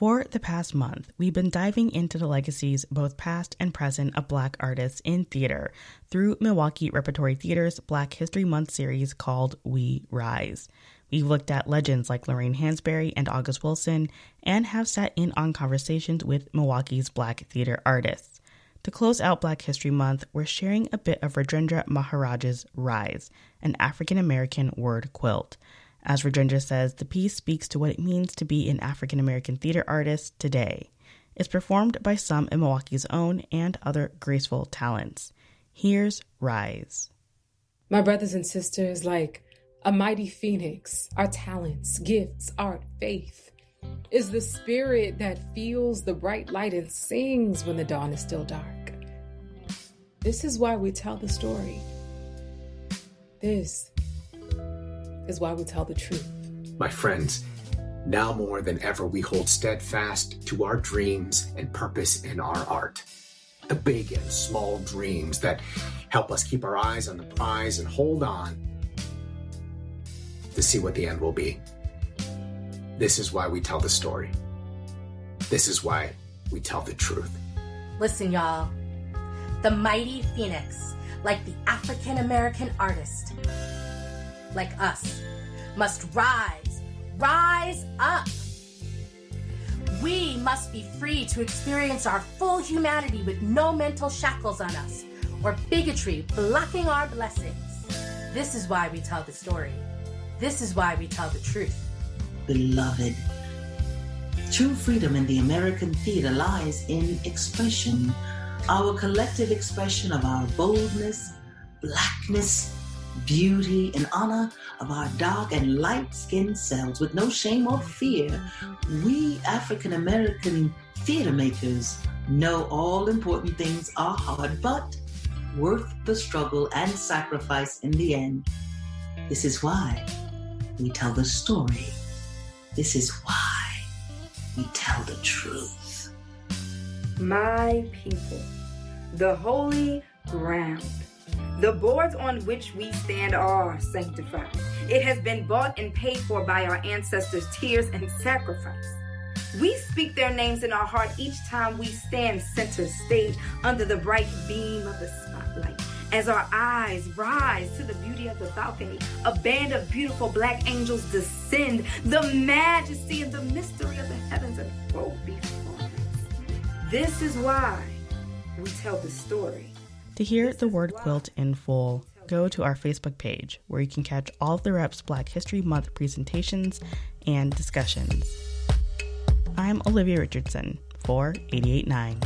For the past month, we've been diving into the legacies, both past and present, of Black artists in theater through Milwaukee Repertory Theater's Black History Month series called We Rise. We've looked at legends like Lorraine Hansberry and August Wilson and have sat in on conversations with Milwaukee's Black theater artists. To close out Black History Month, we're sharing a bit of Rajendra Maharaj's Rise, an African American word quilt. As Rajendra says, the piece speaks to what it means to be an African American theater artist today. It's performed by some in Milwaukee's own and other graceful talents. Here's Rise. My brothers and sisters, like a mighty phoenix, our talents, gifts, art, faith, is the spirit that feels the bright light and sings when the dawn is still dark. This is why we tell the story. This is why we tell the truth. My friends, now more than ever, we hold steadfast to our dreams and purpose in our art. The big and small dreams that help us keep our eyes on the prize and hold on to see what the end will be. This is why we tell the story. This is why we tell the truth. Listen, y'all. The mighty phoenix, like the African American artist, like us, must rise, rise up. We must be free to experience our full humanity with no mental shackles on us or bigotry blocking our blessings. This is why we tell the story. This is why we tell the truth. Beloved, true freedom in the American theater lies in expression, our collective expression of our boldness, blackness, beauty, in honor of our dark and light skinned selves with no shame or fear, we African American theater makers know all important things are hard, but worth the struggle and sacrifice in the end. This is why we tell the story. This is why we tell the truth. My people, the holy ground the boards on which we stand are sanctified. It has been bought and paid for by our ancestors' tears and sacrifice. We speak their names in our heart each time we stand center stage under the bright beam of the spotlight. As our eyes rise to the beauty of the balcony, a band of beautiful black angels descend. The majesty and the mystery of the heavens unfold before us. This is why we tell the story. To hear the word quilt in full, go to our Facebook page where you can catch all of the Reps Black History Month presentations and discussions. I'm Olivia Richardson for 889.